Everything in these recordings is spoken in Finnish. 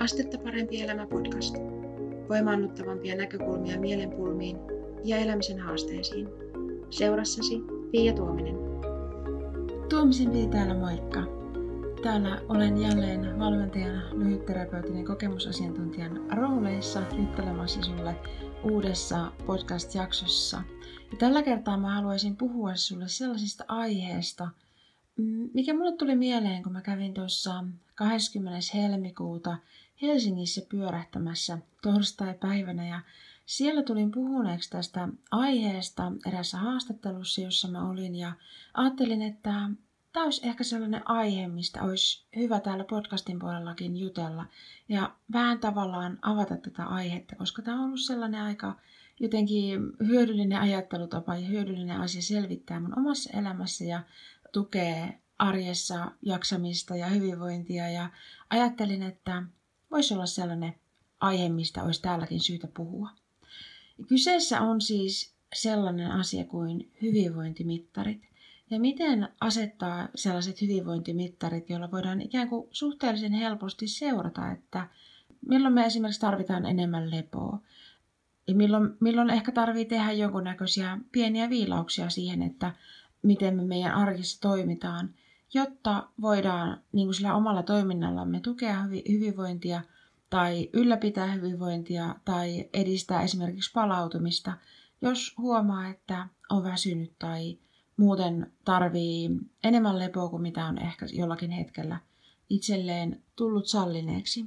Astetta parempi elämä podcast. Voimaannuttavampia näkökulmia mielenpulmiin ja elämisen haasteisiin. Seurassasi Pia Tuominen. Tuomisen Pia täällä moikka. Täällä olen jälleen valmentajana, lyhytterapeutin ja kokemusasiantuntijan rooleissa juttelemassa sinulle uudessa podcast-jaksossa. Ja tällä kertaa mä haluaisin puhua sinulle sellaisista aiheesta, mikä mulle tuli mieleen, kun mä kävin tuossa 20. helmikuuta Helsingissä pyörähtämässä torstai-päivänä ja siellä tulin puhuneeksi tästä aiheesta erässä haastattelussa, jossa mä olin ja ajattelin, että tämä olisi ehkä sellainen aihe, mistä olisi hyvä täällä podcastin puolellakin jutella ja vähän tavallaan avata tätä aihetta, koska tämä on ollut sellainen aika jotenkin hyödyllinen ajattelutapa ja hyödyllinen asia selvittää mun omassa elämässä ja tukee arjessa jaksamista ja hyvinvointia. Ja ajattelin, että voisi olla sellainen aihe, mistä olisi täälläkin syytä puhua. Kyseessä on siis sellainen asia kuin hyvinvointimittarit. Ja miten asettaa sellaiset hyvinvointimittarit, joilla voidaan ikään kuin suhteellisen helposti seurata, että milloin me esimerkiksi tarvitaan enemmän lepoa. Ja milloin, milloin ehkä tarvii tehdä jonkunnäköisiä pieniä viilauksia siihen, että miten me meidän arkissa toimitaan, jotta voidaan niin kuin sillä omalla toiminnallamme tukea hyvinvointia tai ylläpitää hyvinvointia tai edistää esimerkiksi palautumista, jos huomaa, että on väsynyt tai muuten tarvii enemmän lepoa kuin mitä on ehkä jollakin hetkellä itselleen tullut sallineeksi.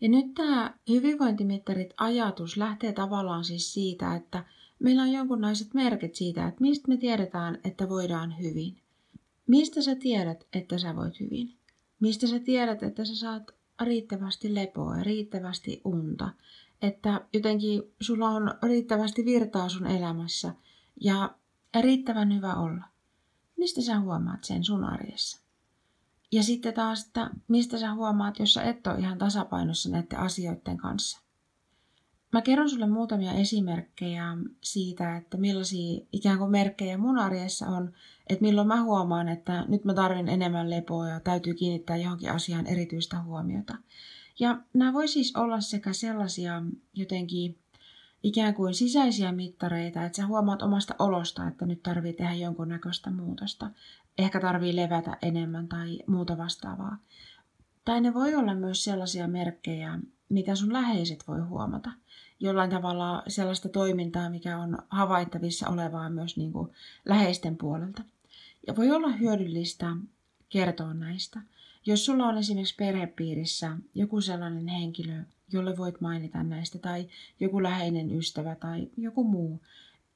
Ja nyt tämä hyvinvointimittarit ajatus lähtee tavallaan siis siitä, että meillä on jonkunlaiset merkit siitä, että mistä me tiedetään, että voidaan hyvin. Mistä sä tiedät, että sä voit hyvin? Mistä sä tiedät, että sä saat riittävästi lepoa ja riittävästi unta? Että jotenkin sulla on riittävästi virtaa sun elämässä ja riittävän hyvä olla. Mistä sä huomaat sen sun arjessa? Ja sitten taas, että mistä sä huomaat, jos sä et ole ihan tasapainossa näiden asioiden kanssa. Mä kerron sulle muutamia esimerkkejä siitä, että millaisia ikään kuin merkkejä mun arjessa on, että milloin mä huomaan, että nyt mä tarvin enemmän lepoa ja täytyy kiinnittää johonkin asiaan erityistä huomiota. Ja nämä voi siis olla sekä sellaisia jotenkin ikään kuin sisäisiä mittareita, että sä huomaat omasta olosta, että nyt tarvii tehdä jonkunnäköistä muutosta. Ehkä tarvii levätä enemmän tai muuta vastaavaa. Tai ne voi olla myös sellaisia merkkejä, mitä sun läheiset voi huomata jollain tavalla sellaista toimintaa, mikä on havaittavissa olevaa myös niin kuin läheisten puolelta. Ja voi olla hyödyllistä kertoa näistä. Jos sulla on esimerkiksi perhepiirissä joku sellainen henkilö, jolle voit mainita näistä, tai joku läheinen ystävä tai joku muu,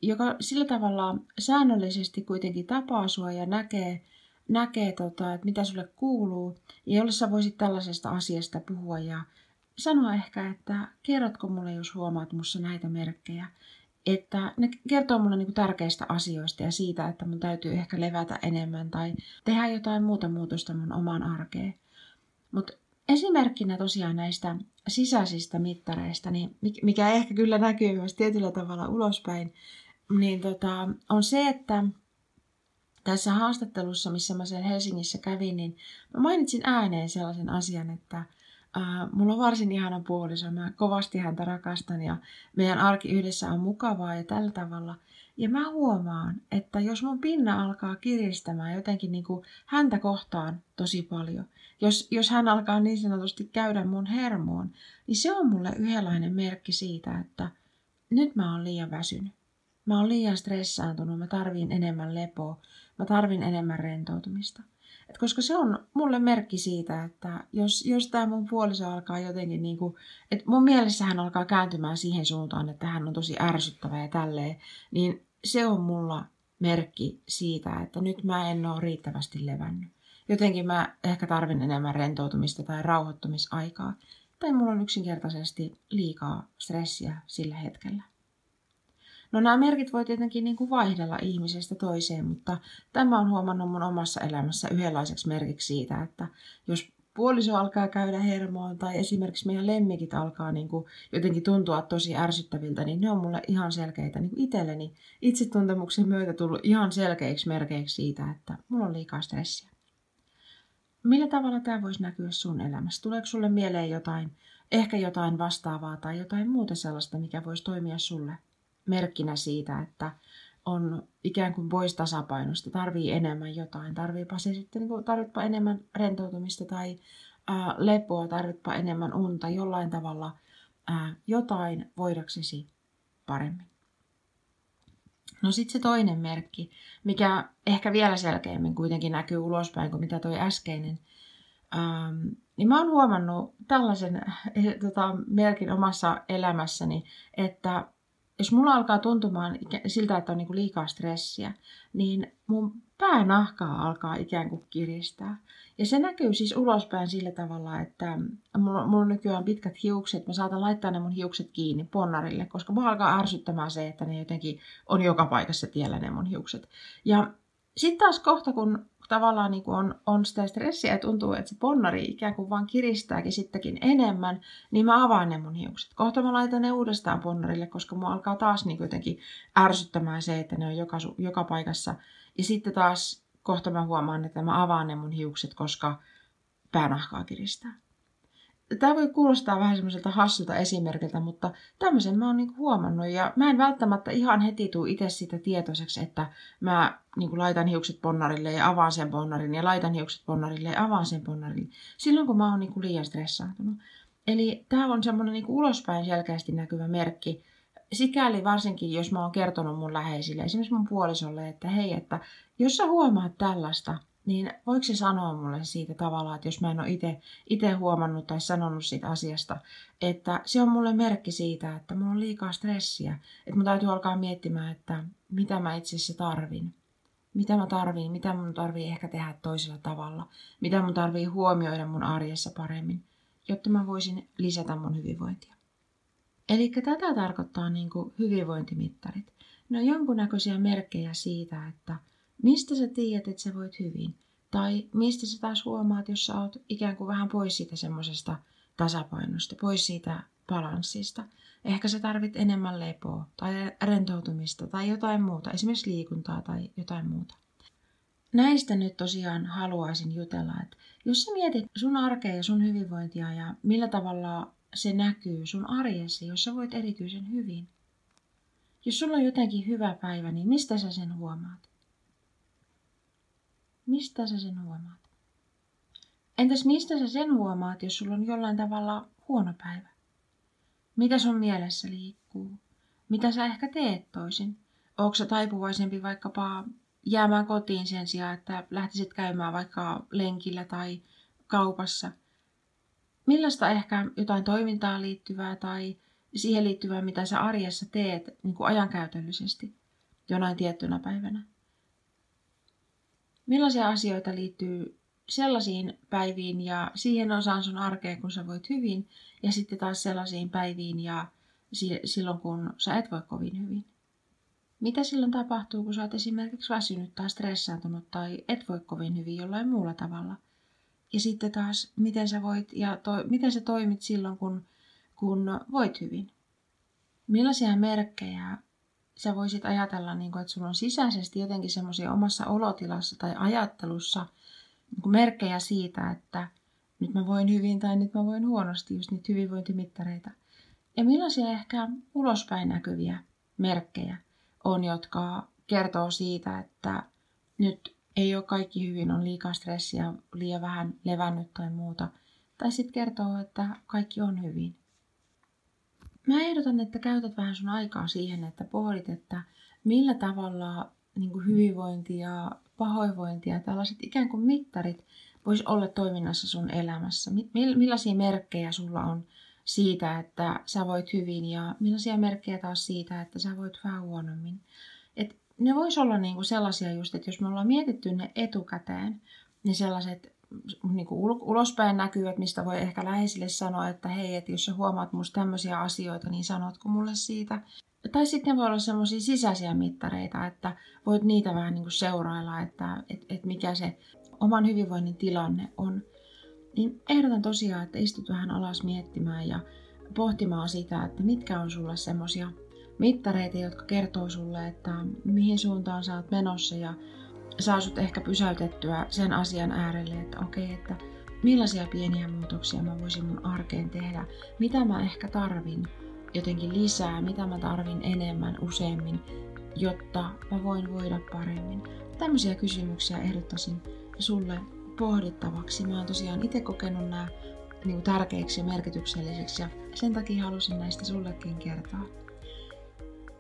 joka sillä tavalla säännöllisesti kuitenkin tapaa sua ja näkee, näkee tota, että mitä sulle kuuluu, ja jolle sä voisit tällaisesta asiasta puhua ja sanoa ehkä, että kerrotko mulle, jos huomaat mussa näitä merkkejä. Että ne kertoo mulle niin tärkeistä asioista ja siitä, että mun täytyy ehkä levätä enemmän tai tehdä jotain muuta muutosta mun omaan arkeen. Mutta esimerkkinä tosiaan näistä sisäisistä mittareista, niin mikä ehkä kyllä näkyy myös tietyllä tavalla ulospäin, niin tota, on se, että tässä haastattelussa, missä mä sen Helsingissä kävin, niin mä mainitsin ääneen sellaisen asian, että Äh, mulla on varsin ihana puoliso, mä kovasti häntä rakastan ja meidän arki yhdessä on mukavaa ja tällä tavalla. Ja mä huomaan, että jos mun pinna alkaa kiristämään jotenkin niin kuin häntä kohtaan tosi paljon, jos, jos hän alkaa niin sanotusti käydä mun hermoon, niin se on mulle yhdenlainen merkki siitä, että nyt mä oon liian väsynyt. Mä oon liian stressaantunut, mä tarviin enemmän lepoa, mä tarvin enemmän rentoutumista. Et koska se on mulle merkki siitä, että jos, jos tämä mun puoliso alkaa jotenkin, niin kuin, että mun mielessä hän alkaa kääntymään siihen suuntaan, että hän on tosi ärsyttävä ja tälleen, niin se on mulla merkki siitä, että nyt mä en ole riittävästi levännyt. Jotenkin mä ehkä tarvin enemmän rentoutumista tai rauhoittumisaikaa. Tai mulla on yksinkertaisesti liikaa stressiä sillä hetkellä. No nämä merkit voi tietenkin niin kuin vaihdella ihmisestä toiseen, mutta tämä on huomannut mun omassa elämässä yhdenlaiseksi merkiksi siitä, että jos puoliso alkaa käydä hermoon tai esimerkiksi meidän lemmikit alkaa niin kuin jotenkin tuntua tosi ärsyttäviltä, niin ne on mulle ihan selkeitä niin kuin itselleni itsetuntemuksen myötä tullut ihan selkeiksi merkeiksi siitä, että mulla on liikaa stressiä. millä tavalla tämä voisi näkyä sun elämässä? Tuleeko sulle mieleen jotain, ehkä jotain vastaavaa tai jotain muuta sellaista, mikä voisi toimia sulle merkkinä siitä, että on ikään kuin pois tasapainosta, tarvii enemmän jotain, tarviipa se sitten, niin tarvitpa enemmän rentoutumista tai ää, lepoa, tarvitpa enemmän unta, jollain tavalla ää, jotain voidaksesi paremmin. No sitten se toinen merkki, mikä ehkä vielä selkeämmin kuitenkin näkyy ulospäin kuin mitä toi äskeinen, ähm, niin mä oon huomannut tällaisen eh, tota, merkin omassa elämässäni, että jos mulla alkaa tuntumaan siltä, että on niinku liikaa stressiä, niin mun päänahkaa alkaa ikään kuin kiristää. Ja se näkyy siis ulospäin sillä tavalla, että mulla, mulla on nykyään pitkät hiukset. Mä saatan laittaa ne mun hiukset kiinni ponnarille, koska mua alkaa ärsyttämään se, että ne jotenkin on joka paikassa tiellä ne mun hiukset. Ja sitten taas kohta, kun tavallaan niin on, on sitä stressiä ja tuntuu, että se ponnari ikään kuin vaan kiristääkin sittenkin enemmän, niin mä avaan ne mun hiukset. Kohta mä laitan ne uudestaan ponnarille, koska mua alkaa taas niin jotenkin ärsyttämään se, että ne on joka, joka paikassa. Ja sitten taas kohta mä huomaan, että mä avaan ne mun hiukset, koska päänahkaa kiristää. Tämä voi kuulostaa vähän semmoiselta hassulta esimerkiltä, mutta tämmöisen mä oon niinku huomannut ja mä en välttämättä ihan heti tuu itse siitä tietoiseksi, että mä niinku laitan hiukset ponnarille ja avaan sen ponnarin ja laitan hiukset ponnarille ja avaan sen ponnarin silloin, kun mä oon niinku liian stressaantunut. Eli tämä on semmoinen niinku ulospäin selkeästi näkyvä merkki, sikäli varsinkin, jos mä oon kertonut mun läheisille, esimerkiksi mun puolisolle, että hei, että jos sä huomaat tällaista, niin voiko se sanoa mulle siitä tavallaan, että jos mä en ole itse huomannut tai sanonut siitä asiasta, että se on mulle merkki siitä, että mulla on liikaa stressiä, että mun täytyy alkaa miettimään, että mitä mä itse asiassa tarvin. Mitä mä tarviin, mitä mun tarvii ehkä tehdä toisella tavalla, mitä mun tarvii huomioida mun arjessa paremmin, jotta mä voisin lisätä mun hyvinvointia. Eli tätä tarkoittaa niin kuin hyvinvointimittarit. Ne on jonkunnäköisiä merkkejä siitä, että mistä sä tiedät, että sä voit hyvin. Tai mistä sä taas huomaat, jos sä oot ikään kuin vähän pois siitä semmoisesta tasapainosta, pois siitä balanssista. Ehkä sä tarvit enemmän lepoa tai rentoutumista tai jotain muuta, esimerkiksi liikuntaa tai jotain muuta. Näistä nyt tosiaan haluaisin jutella, että jos sä mietit sun arkea ja sun hyvinvointia ja millä tavalla se näkyy sun arjessa, jos sä voit erityisen hyvin. Jos sulla on jotenkin hyvä päivä, niin mistä sä sen huomaat? Mistä sä sen huomaat? Entäs mistä sä sen huomaat, jos sulla on jollain tavalla huono päivä? Mitä sun mielessä liikkuu? Mitä sä ehkä teet toisin? Onko sä taipuvaisempi vaikkapa jäämään kotiin sen sijaan, että lähtisit käymään vaikka lenkillä tai kaupassa – millaista ehkä jotain toimintaan liittyvää tai siihen liittyvää, mitä sä arjessa teet niin kuin ajankäytöllisesti jonain tiettynä päivänä. Millaisia asioita liittyy sellaisiin päiviin ja siihen osaan sun arkea, kun sä voit hyvin, ja sitten taas sellaisiin päiviin ja silloin, kun sä et voi kovin hyvin. Mitä silloin tapahtuu, kun sä oot esimerkiksi väsynyt tai stressaantunut tai et voi kovin hyvin jollain muulla tavalla? Ja sitten taas, miten sä voit ja to, miten sä toimit silloin, kun, kun voit hyvin. Millaisia merkkejä sä voisit ajatella, niin kuin, että sulla on sisäisesti jotenkin semmoisia omassa olotilassa tai ajattelussa niin kuin merkkejä siitä, että nyt mä voin hyvin tai nyt mä voin huonosti, just niitä hyvinvointimittareita. Ja millaisia ehkä ulospäin näkyviä merkkejä on, jotka kertoo siitä, että nyt ei ole kaikki hyvin, on liikaa stressiä, liian vähän levännyt tai muuta. Tai sitten kertoo, että kaikki on hyvin. Mä ehdotan, että käytät vähän sun aikaa siihen, että pohdit, että millä tavalla niin kuin hyvinvointi ja pahoinvointi ja tällaiset ikään kuin mittarit vois olla toiminnassa sun elämässä. Millaisia merkkejä sulla on siitä, että sä voit hyvin ja millaisia merkkejä taas siitä, että sä voit vähän huonommin ne vois olla niinku sellaisia just, että jos me ollaan mietitty ne etukäteen, niin sellaiset niinku ulospäin näkyvät, mistä voi ehkä läheisille sanoa, että hei, että jos sä huomaat musta tämmöisiä asioita, niin sanotko mulle siitä. Tai sitten voi olla semmoisia sisäisiä mittareita, että voit niitä vähän niinku seurailla, että et, et mikä se oman hyvinvoinnin tilanne on. Niin ehdotan tosiaan, että istut vähän alas miettimään ja pohtimaan sitä, että mitkä on sulle semmoisia mittareita, jotka kertoo sulle, että mihin suuntaan sä oot menossa ja saa sut ehkä pysäytettyä sen asian äärelle, että okei, että millaisia pieniä muutoksia mä voisin mun arkeen tehdä, mitä mä ehkä tarvin jotenkin lisää, mitä mä tarvin enemmän, useammin, jotta mä voin voida paremmin. Tämmöisiä kysymyksiä ehdottaisin sulle pohdittavaksi. Mä oon tosiaan itse kokenut nämä niin tärkeiksi ja merkityksellisiksi ja sen takia halusin näistä sullekin kertoa.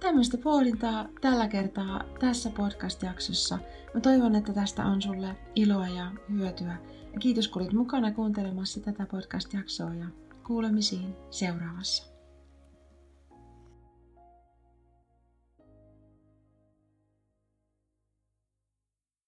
Tämmöistä pohdintaa tällä kertaa tässä podcast-jaksossa. Mä toivon, että tästä on sulle iloa ja hyötyä. Ja kiitos kun olit mukana kuuntelemassa tätä podcast-jaksoa ja kuulemisiin seuraavassa.